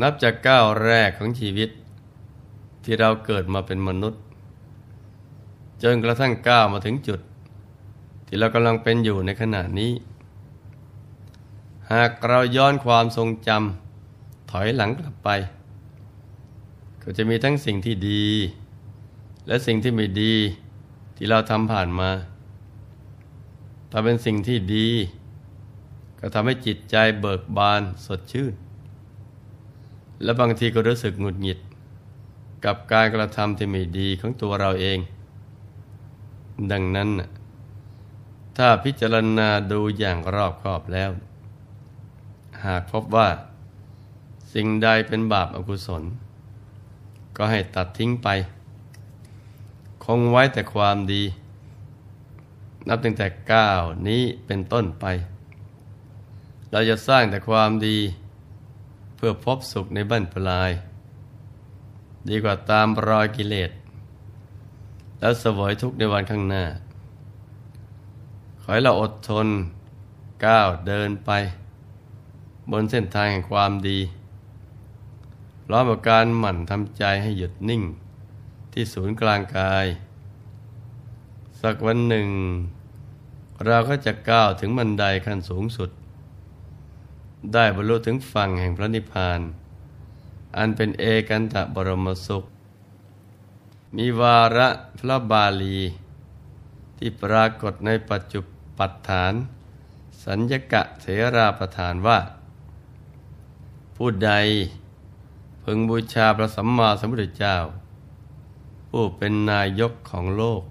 นับจากก้าวแรกของชีวิต ที่เราเกิดมาเป็นมนุษย์ จนกระทั่งก้าวมาถึงจุด ที่เรากำลังเป็นอยู่ในขณะนี้ หากเราย้อนความทรงจำถอยหลังกลับไป ก็จะมีทั้งสิ่งที่ดี และสิ่งที่ไม่ดีที่เราทำผ่านมา ถ้าเป็นสิ่งที่ดี ก็ทำให้จิตใจเบิกบานสดชื่น และบางทีก็รู้สึกหงุดหงิด กับการกระทำที่ไม่ดีของตัวเราเอง ดังนั้น ถ้าพิจารณาดูอย่างรอบคอบแล้ว หากพบว่า สิ่งใดเป็นบาปอากุศล ก็ให้ตัดทิ้งไป คงไว้แต่ความดี นับตั้งแต่ก้าวนี้เป็นต้นไป เราจะสร้างแต่ความดี พื่อพบสุขในบั้นปลาย ดีกว่าตามรอยกิเลส แล้วสวยทุกในวันข้างหน้า ขอให้เราอดทนก้าวเดินไป บนเส้นทางแห่งความดีร้อมกับการหมั่นทำใจให้หยุดนิ่งที่ศูนย์กลางกาย สักวันหนึ่ง เราก็จะก้าวถึงบันไดขั้นสูงสุด ได้บรรลุถึงฝั่งแห่งพระนิพพาน อันเป็นเอกันตะบรมสุข มีวาระพระบาลี ที่ปรากฏในปัจจุปัฏฐาน สัญญกะเถราประธานว่า ผู้ใดพึงบูชาพระสัมมาสัมพุทธเจ้า ผู้เป็นนายกของโลก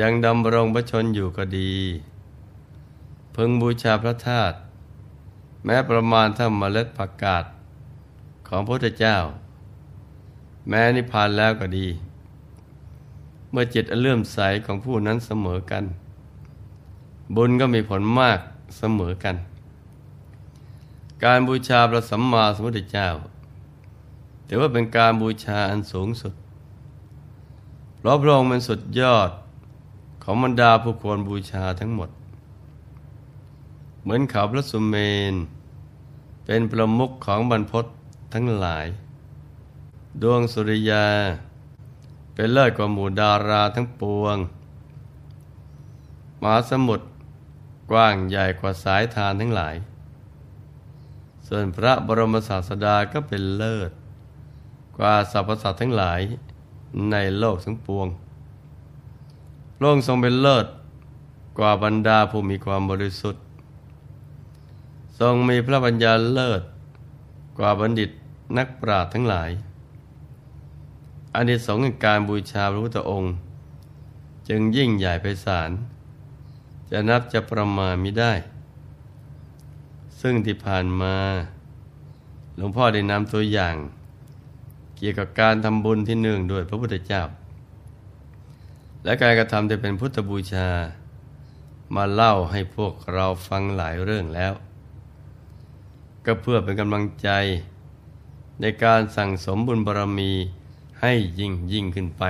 ยังดำรงพระชนอยู่ก็ดี พึงบูชาพระธาตุ แม้ประมาณเท่าเมล็ดผักกาดของพระพุทธเจ้า แม้นิพพานแล้วก็ดี เมื่อจิตเลื่อมใสของผู้นั้นเสมอกัน บุญก็มีผลมากเสมอกัน การบูชาพระสัมมาสัมพุทธเจ้าถือว่าเป็นการบูชาอันสูงสุดเพราะพระองค์เป็นสุดยอดของบรรดาผู้ควรบูชาทั้งหมด เหมือนเขาพระสุเมน เป็นประมุขของบรรพตทั้งหลาย ดวงสุริยา เป็นเลิศกว่าหมู่ดาราทั้งปวงมหาสมุทรกว้างใหญ่กว่าสายทานทั้งหลาย ส่วนพระบรมศาสดาก็เป็นเลิศ กว่าสรรพสัตว์ทั้งหลายในโลกทั้งปวงพระองค์ทรงเป็นเลิศ กว่าบรรดาผู้มีความบริสุทธิ์ ทรงมีพระปัญญาเลิศ กว่าบัณฑิตนักปราชญ์ทั้งหลายอานิสงส์แห่งการบูชาพระพุทธองค์ จึงยิ่งใหญ่ไพศาลจะนับจะประมาณมิได้ ซึ่งที่ผ่านมา หลวงพ่อได้นำตัวอย่าง เกี่ยวกับการทำบุญที่เนื่องด้วยพระพุทธเจ้า และการกระทำที่เป็นพุทธบูชา มาเล่าให้พวกเราฟังหลายเรื่องแล้ว ก็เพื่อเป็นกำลังใจ ในการสั่งสมบุญบารมีให้ยิ่งยิ่งขึ้นไป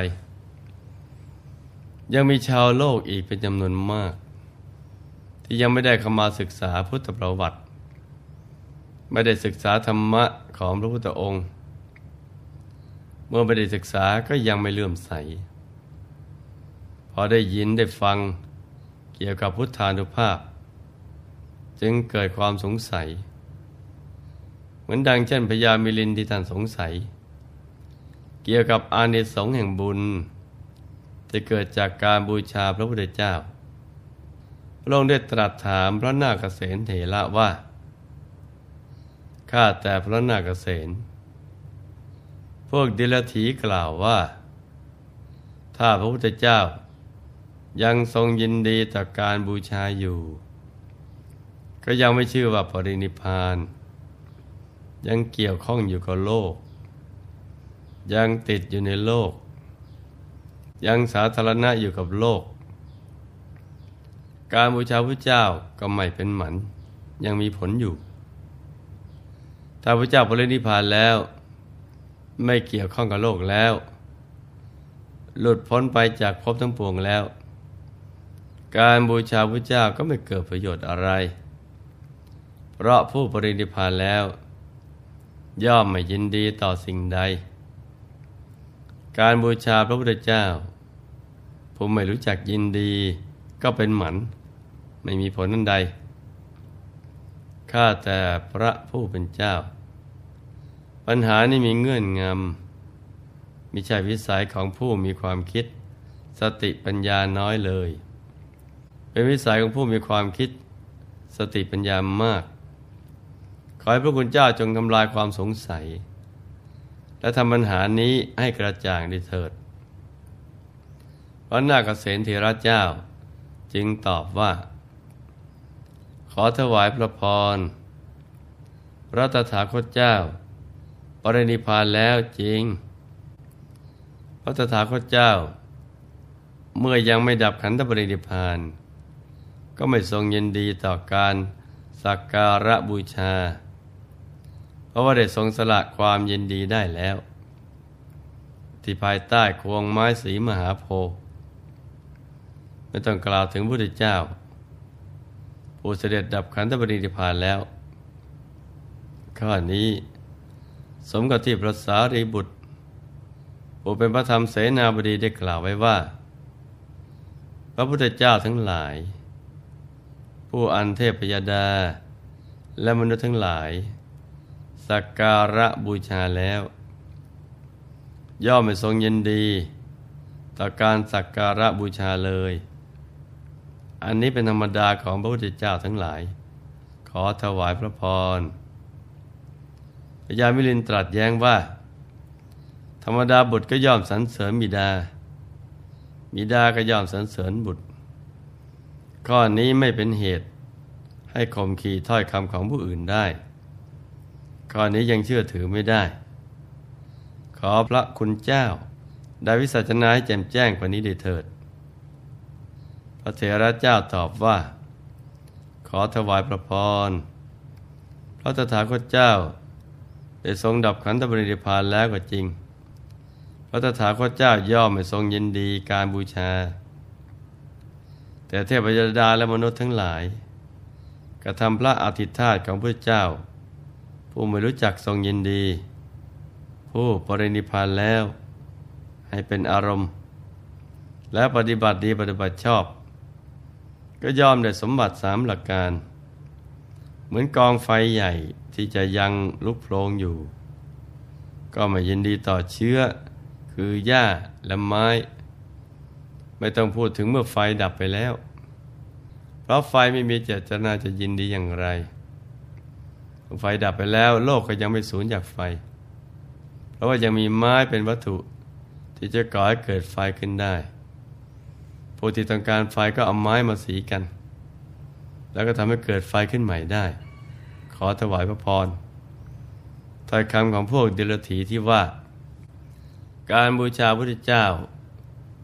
ยังมีชาวโลกอีกเป็นจำนวนมาก ที่ยังไม่ได้เข้ามาศึกษาพุทธประวัติ ไม่ได้ศึกษาธรรมะของพระพุทธองค์ เมื่อไม่ได้ศึกษาก็ยังไม่เลื่อมใส พอได้ยินได้ฟังเกี่ยวกับพุทธานุภาพ จึงเกิดความสงสัย เหมือนดังเช่นพญามิลินที่ท่านสงสัย เกี่ยวกับอานิสงส์แห่งบุญที่เกิดจากการบูชาพระพุทธเจ้า พระองค์ได้ตรัสถามพระนาคเษนเถระว่า ข้าแต่พระนาคเษนพวกดิลถีกล่าวว่า ถ้าพระพุทธเจ้า ยังทรงยินดีต่อการบูชาอยู่ ก็ยังไม่ชื่อว่าปรินิพาน ยังเกี่ยวข้องอยู่กับโลก ยังติดอยู่ในโลก ยังสาธารณะอยู่กับโลก การบูชาพระเจ้าก็ไม่เป็นหมัน ยังมีผลอยู่ ถ้าพระเจ้าปรินิพานแล้ว ไม่เกี่ยวข้องกับโลกแล้ว หลุดพ้นไปจากภพทั้งปวงแล้ว การบูชาพระเจ้าก็ไม่เกิดประโยชน์อะไร เพราะผู้ปรินิพานแล้ว ย่อมไม่ยินดีต่อสิ่งใด การบูชาพระพุทธเจ้า ผู้ไม่รู้จักยินดีก็เป็นหมัน ไม่มีผลนั่นใด ข้าแต่พระผู้เป็นเจ้า ปัญหานี้มีเงื่อนงำมิใช่วิสัยของผู้มีความคิด สติปัญญาน้อยเลย เป็นวิสัยของผู้มีความคิด สติปัญญามาก อให้พระคุณเจ้าจงทำลายความสงสัย และทำปัญหานี้ให้กระจ่างดิเถิดพระนาคเษนเถระเจ้าจึงตอบว่า ขอถวายพระพรพระตถาคตเจ้า ปรินิพานแล้วจริง พระตถาคตเจ้า เมื่อยังไม่ดับขันธปรินิพาน ก็ไม่ทรงยินดีต่อการสักการะบูชา ราะว่าได้ทรงสละความยินดีได้แล้ว ที่ภายใต้ควงไม้สีมหาโพธิ์ไม่ต้องกล่าวถึงพระพุทธเจ้า ผู้เสด็จดับขันธปรินิพานแล้ว ข้อนี้สมกับที่พระสารีบุตรผู้เป็นพระธรรมเสนาบดีได้กล่าวไว้ว่า พระพุทธเจ้าทั้งหลาย ผู้อันเทพยดา และมนุษย์ทั้งหลาย สักการะบูชาแล้ว ย่อมไม่ทรงยินดี ต่อการสักการะบูชาเลย อันนี้เป็นธรรมดาของพระพุทธเจ้าทั้งหลาย ขอถวายพระพรพญามิลินตรัสแย้งว่า ธรรมดาบุตรก็ย่อมสรรเสริญบิดา บิดาก็ย่อมสรรเสริญบุตร ข้อนี้ไม่เป็นเหตุให้ข่มขีถ้อยคำของผู้อื่นได้ ข้อนี้ยังเชื่อถือไม่ได้ ขอพระคุณเจ้า ได้วิสัชนาให้แจ่มแจ้งกว่านี้ได้เถิด พระเถระเจ้าตอบว่า ขอถวายพระพร พระตถาคตเจ้า ได้ทรงดับขันธปรินิพานแล้วก็จริง พระตถาคตเจ้าย่อมไม่ทรงยินดีการบูชา แต่เทพยดาและมนุษย์ทั้งหลายกระทำพระอาทิตธาตุของพระเจ้า ผู้ไม่รู้จักทรงยินดี ผู้ปรินิพานแล้ว ให้เป็นอารมณ์ และปฏิบัติดีปฏิบัติชอบ ก็ยอมได้สมบัติสามหลักการ เหมือนกองไฟใหญ่ที่จะยังลุกโพลงอยู่ ก็ไม่ยินดีต่อเชื้อ คือหญ้าและไม้ ไม่ต้องพูดถึงเมื่อไฟดับไปแล้ว เพราะไฟไม่มีเจตนาจะยินดีอย่างไร ไฟดับไปแล้ว โลกก็ยังไม่สูญจากไฟ เพราะว่ายังมีไม้เป็นวัตถุที่จะก่อให้เกิดไฟขึ้นได้ ผู้ที่ต้องการไฟก็เอาไม้มาสีกัน แล้วก็ทำให้เกิดไฟขึ้นใหม่ได้ ขอถวายพระพรถ้อยคำของพวกเดลถีที่ว่า การบูชาพระพุทธเจ้า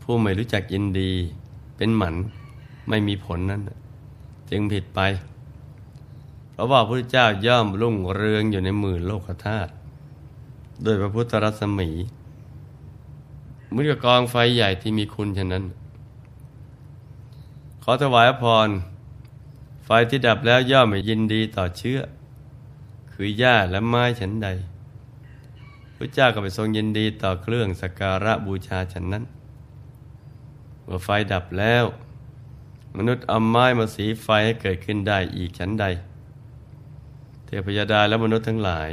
ผู้ไม่รู้จักยินดีเป็นหมันไม่มีผลนั้น จึงผิดไป ราะว่าพระพุทธเจ้าย่อมรุ่งเรืองอยู่ในหมื่นโลกธาตุโดยพระพุทธรัศมีเหมือนกับกองไฟใหญ่ที่มีคุณฉะนั้น ขอถวายพร ไฟที่ดับแล้วย่อมไม่ยินดีต่อเชื้อ คือหญ้าและไม้ฉันใดพระเจ้าก็ไปทรงยินดีต่อเครื่องสักการะบูชาฉันนั้น เมื่อไฟดับแล้ว มนุษย์เอาไม้มาสีไฟให้เกิดขึ้นได้อีกฉันใด พยดาและมนุษย์ทั้งหลาย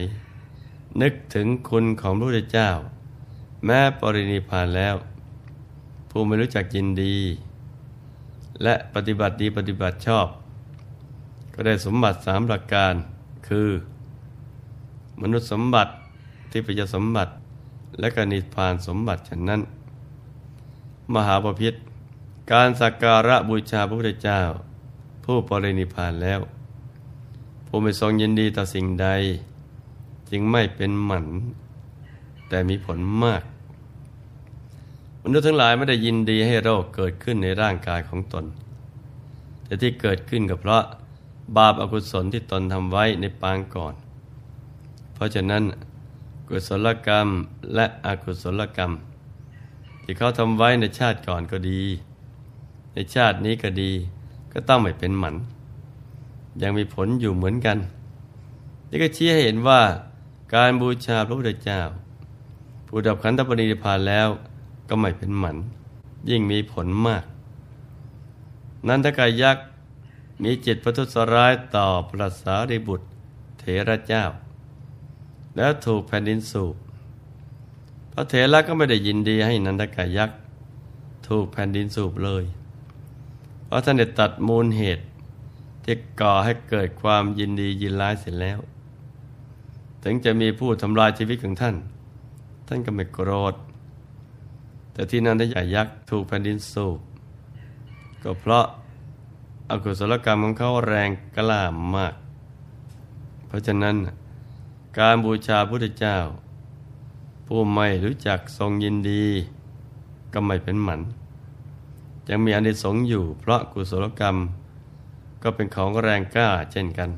นึกถึงคุณของพระพุทธเจ้า แม้ปรินิพานแล้ว ผู้ไม่รู้จักยินดี และปฏิบัติดีปฏิบัติชอบ ก็ได้สมบัติสามหลัการคือ มนุษย์สมบัติที่ปิยสมบัติและกนิพานสมบัติฉะนั้น มหาปพิธการสักการะบูชาพระพุทธเจ้า ผู้ปรินิพานแล้ว ผู้ไม่ทรงยินดีต่อสิ่งใด จึงไม่เป็นหมัน แต่มีผลมาก มนุษย์ทั้งหลายไม่ได้ยินดีให้โรคเกิดขึ้นในร่างกายของตน แต่ที่เกิดขึ้นก็เพราะบาปอากุศลที่ตนทำไว้ในปางก่อน เพราะฉะนั้นกุศลกรรมและอกุศลกรรม ที่เขาทำไว้ในชาติก่อนก็ดี ในชาตินี้ก็ดีก็ต้องไม่เป็นหมัน ยังมีผลอยู่เหมือนกัน นี่ก็ชี้ให้เห็นว่า การบูชาพระพุทธเจ้า ผู้ดับขันธปรินิพานแล้วก็ไม่เป็นหมัน ยิ่งมีผลมาก นันทกายักษ์มีจิตประทุษร้ายต่อพระสารีบุตรเถระเจ้า แล้วถูกแผ่นดินสูบพระเถระก็ไม่ได้ยินดีให้นันทกายักษ์ถูกแผ่นดินสูบเลย เพราะท่านได้ตัดมูลเหตุ ที่ก่อให้เกิดความยินดียินร้ายเสร็จแล้ว ถึงจะมีผู้ทำลายชีวิตของท่าน ท่านก็ไม่โกรธ แต่ที่นันทกายักษ์ถูกแผ่นดินสูบก็เพราะอกุศลกรรมของเขาแรงกล้ามาก เพราะฉะนั้นการบูชาพระพุทธเจ้า ผู้ไม่รู้จักทรงยินดี ก็ไม่เป็นหมันยังมีอนิสงส์อยู่เพราะกุศลกรรม ก็เป็นของแรงกล้าเช่นกัน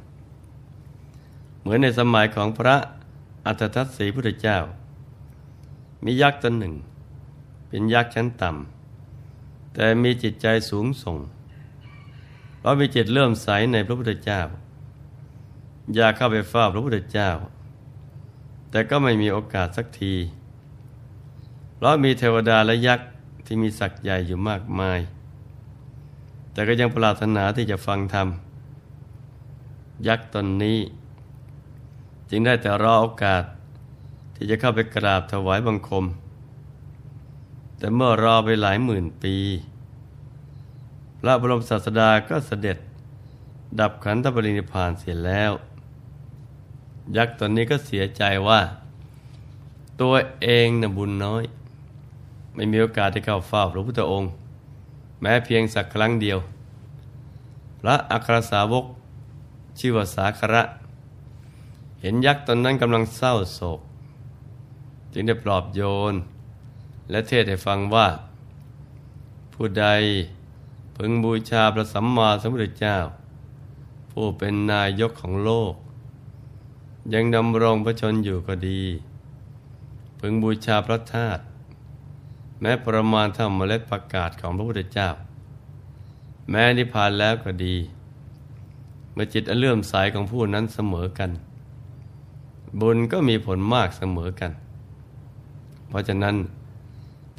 เหมือนในสมัยของพระอัตทัศสีพุทธเจ้า มียักษ์ตนหนึ่ง เป็นยักษ์ชั้นต่ำแต่มีจิตใจสูงส่งเพราะมีจิตเลื่อมใสในพระพุทธเจ้า อยากเข้าไปเฝ้าพระพุทธเจ้า แต่ก็ไม่มีโอกาสสักที เพราะมีเทวดาและยักษ์ที่มีศักย์ใหญ่อยู่มากมาย แต่ก็ยังปรารถนาที่จะฟังธรรม ยักษ์ตนนี้ จึงได้แต่รอโอกาส ที่จะเข้าไปกราบถวายบังคม แต่เมื่อรอไปหลายหมื่นปี พระบรมศาสดาก็เสด็จ ดับขันธปรินิพานเสียแล้ว ยักษ์ตนนี้ก็เสียใจว่า ตัวเองน่ะบุญน้อย ไม่มีโอกาสที่เข้าเฝ้าพระพุทธองค์ แม้เพียงสักครั้งเดียว พระอัครสาวก ชื่อว่าสาคระ เห็นยักษ์ตนนั้นกำลังเศร้าโศก จึงได้ปลอบโยน และเทศให้ฟังว่า ผู้ใดพึงบูชาพระสัมมาสัมพุทธเจ้า ผู้เป็นนายกของโลก ยังดำรงพระชนอยู่ก็ดี พึงบูชาพระธาตุ แม้ประมาณเท่าเมล็ดประกาศของพระพุทธเจ้า แม้นิพพานแล้วก็ดี เมื่อจิตอันเลื่อมใสของผู้นั้นเสมอกัน บุญก็มีผลมากเสมอกัน เพราะฉะนั้น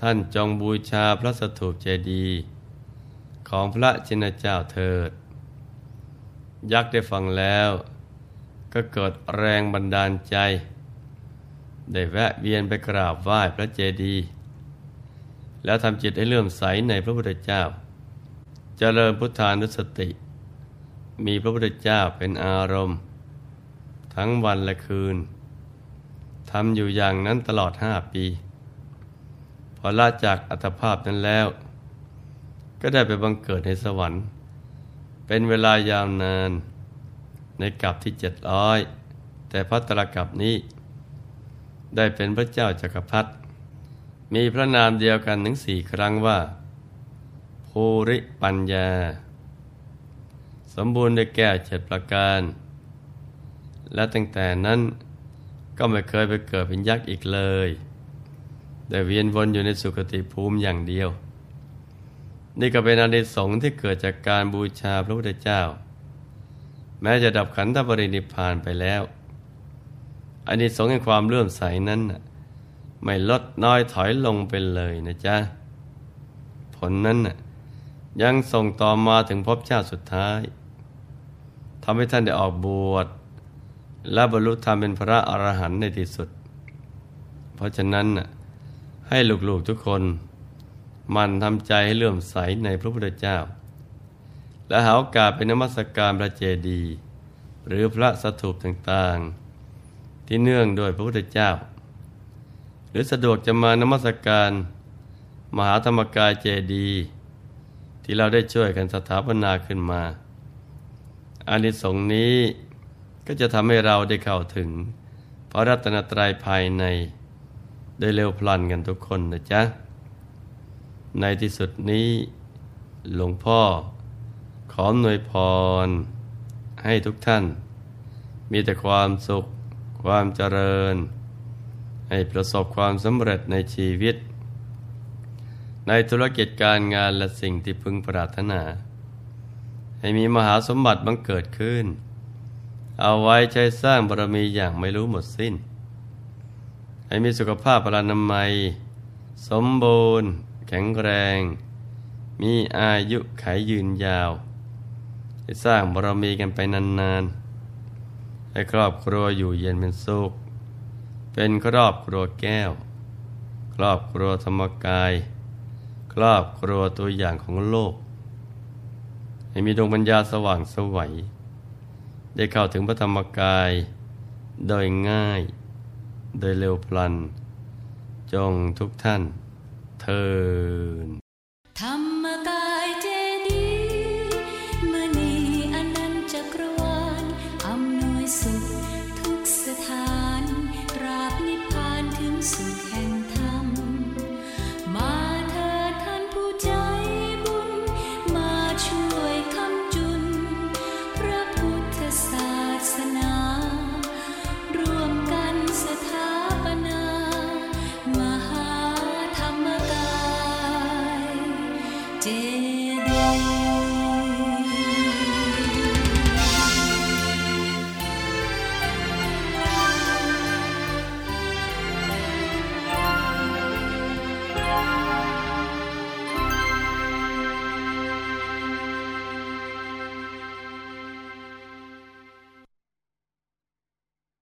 ท่านจงบูชาพระสถูปเจดีย์ของพระชินเจ้าเถิด ยักษ์ได้ฟังแล้วก็เกิดแรงบันดาลใจ ได้แวะเวียนไปกราบไหว้พระเจดีย์ แล้วทำจิตให้เลื่อมใสในพระพุทธเจ้าจเจริญพุทธานุสติ มีพระพุทธเจ้าเป็นอารมณ์ ทั้งวันและคืนทำอยู่อย่างนั้นตลอดห้าปี พอละจากอัตภาพนั้นแล้ว ก็ได้ไปบังเกิดในสวรรค์ เป็นเวลายาวนาน ในกับที่เจ็ดร้อยแต่พัตรกับนี้ ได้เป็นพระเจ้าจักรพรรดิ มีพระนามเดียวกันถึงสี่ครั้งว่า ภูริปัญญา สมบูรณ์ได้แก้เจ็ดประการ และตั้งแต่นั้นก็ไม่เคยไปเกิดเป็นยักษ์อีกเลย แต่เวียนวนอยู่ในสุคติภูมิอย่างเดียว นี่ก็เป็นอานิสงส์ที่เกิดจากการบูชาพระพุทธเจ้า แม้จะดับขันธปรินิพานไปแล้วอานิสงส์แห่งความเลื่อมใสนั้น ไม่ลดน้อยถอยลงไปเลยนะจ๊ะ ผลนั้นน่ะยังส่งต่อมาถึงพบชาติสุดท้ายทำให้ท่านได้ออกบวชและบรรลุธรรมเป็นพระอรหันต์ในที่สุด เพราะฉะนั้นน่ะให้ลูกๆทุกคนมันทำใจให้เลื่อมใสในพระพุทธเจ้า และหาโอกาสเป็นนมัสการพระเจดีย์หรือพระสถูปต่างๆ ที่เนื่องโดยพระพุทธเจ้า หรือสะดวกจะมานมัสการ มหาธรรมกายเจดีที่เราได้ช่วยกันสถาปนาขึ้นมาอานิสงส์นี้ก็จะทำให้เราได้เข้าถึง พระรัตนตรัยภายในได้เร็วพลันกันทุกคนนะจ๊ะ ในที่สุดนี้หลวงพ่อ ขอหน่วยพร ให้ทุกท่าน มีแต่ความสุข ความเจริญ ให้ประสบความสำเร็จในชีวิต ในธุรกิจการงานและสิ่งที่พึงปรารถนา ให้มีมหาสมบัติบังเกิดขึ้น เอาไว้ใช้สร้างบารมีอย่างไม่รู้หมดสิ้น ให้มีสุขภาพพลานามัย สมบูรณ์ แข็งแรง มีอายุขายยืนยาวให้สร้างบารมีกันไปนานๆ ให้ครอบครัวอยู่เย็นเป็นสุข เป็นครอบครัวแก้ว ครอบครัวธรรมกาย ครอบครัวตัวอย่างของโลก ให้มีดวงปัญญาสว่างสวัย ได้เข้าถึงพระธรรมกาย โดยง่าย โดยเร็วพลัน จงทุกท่าน เทิน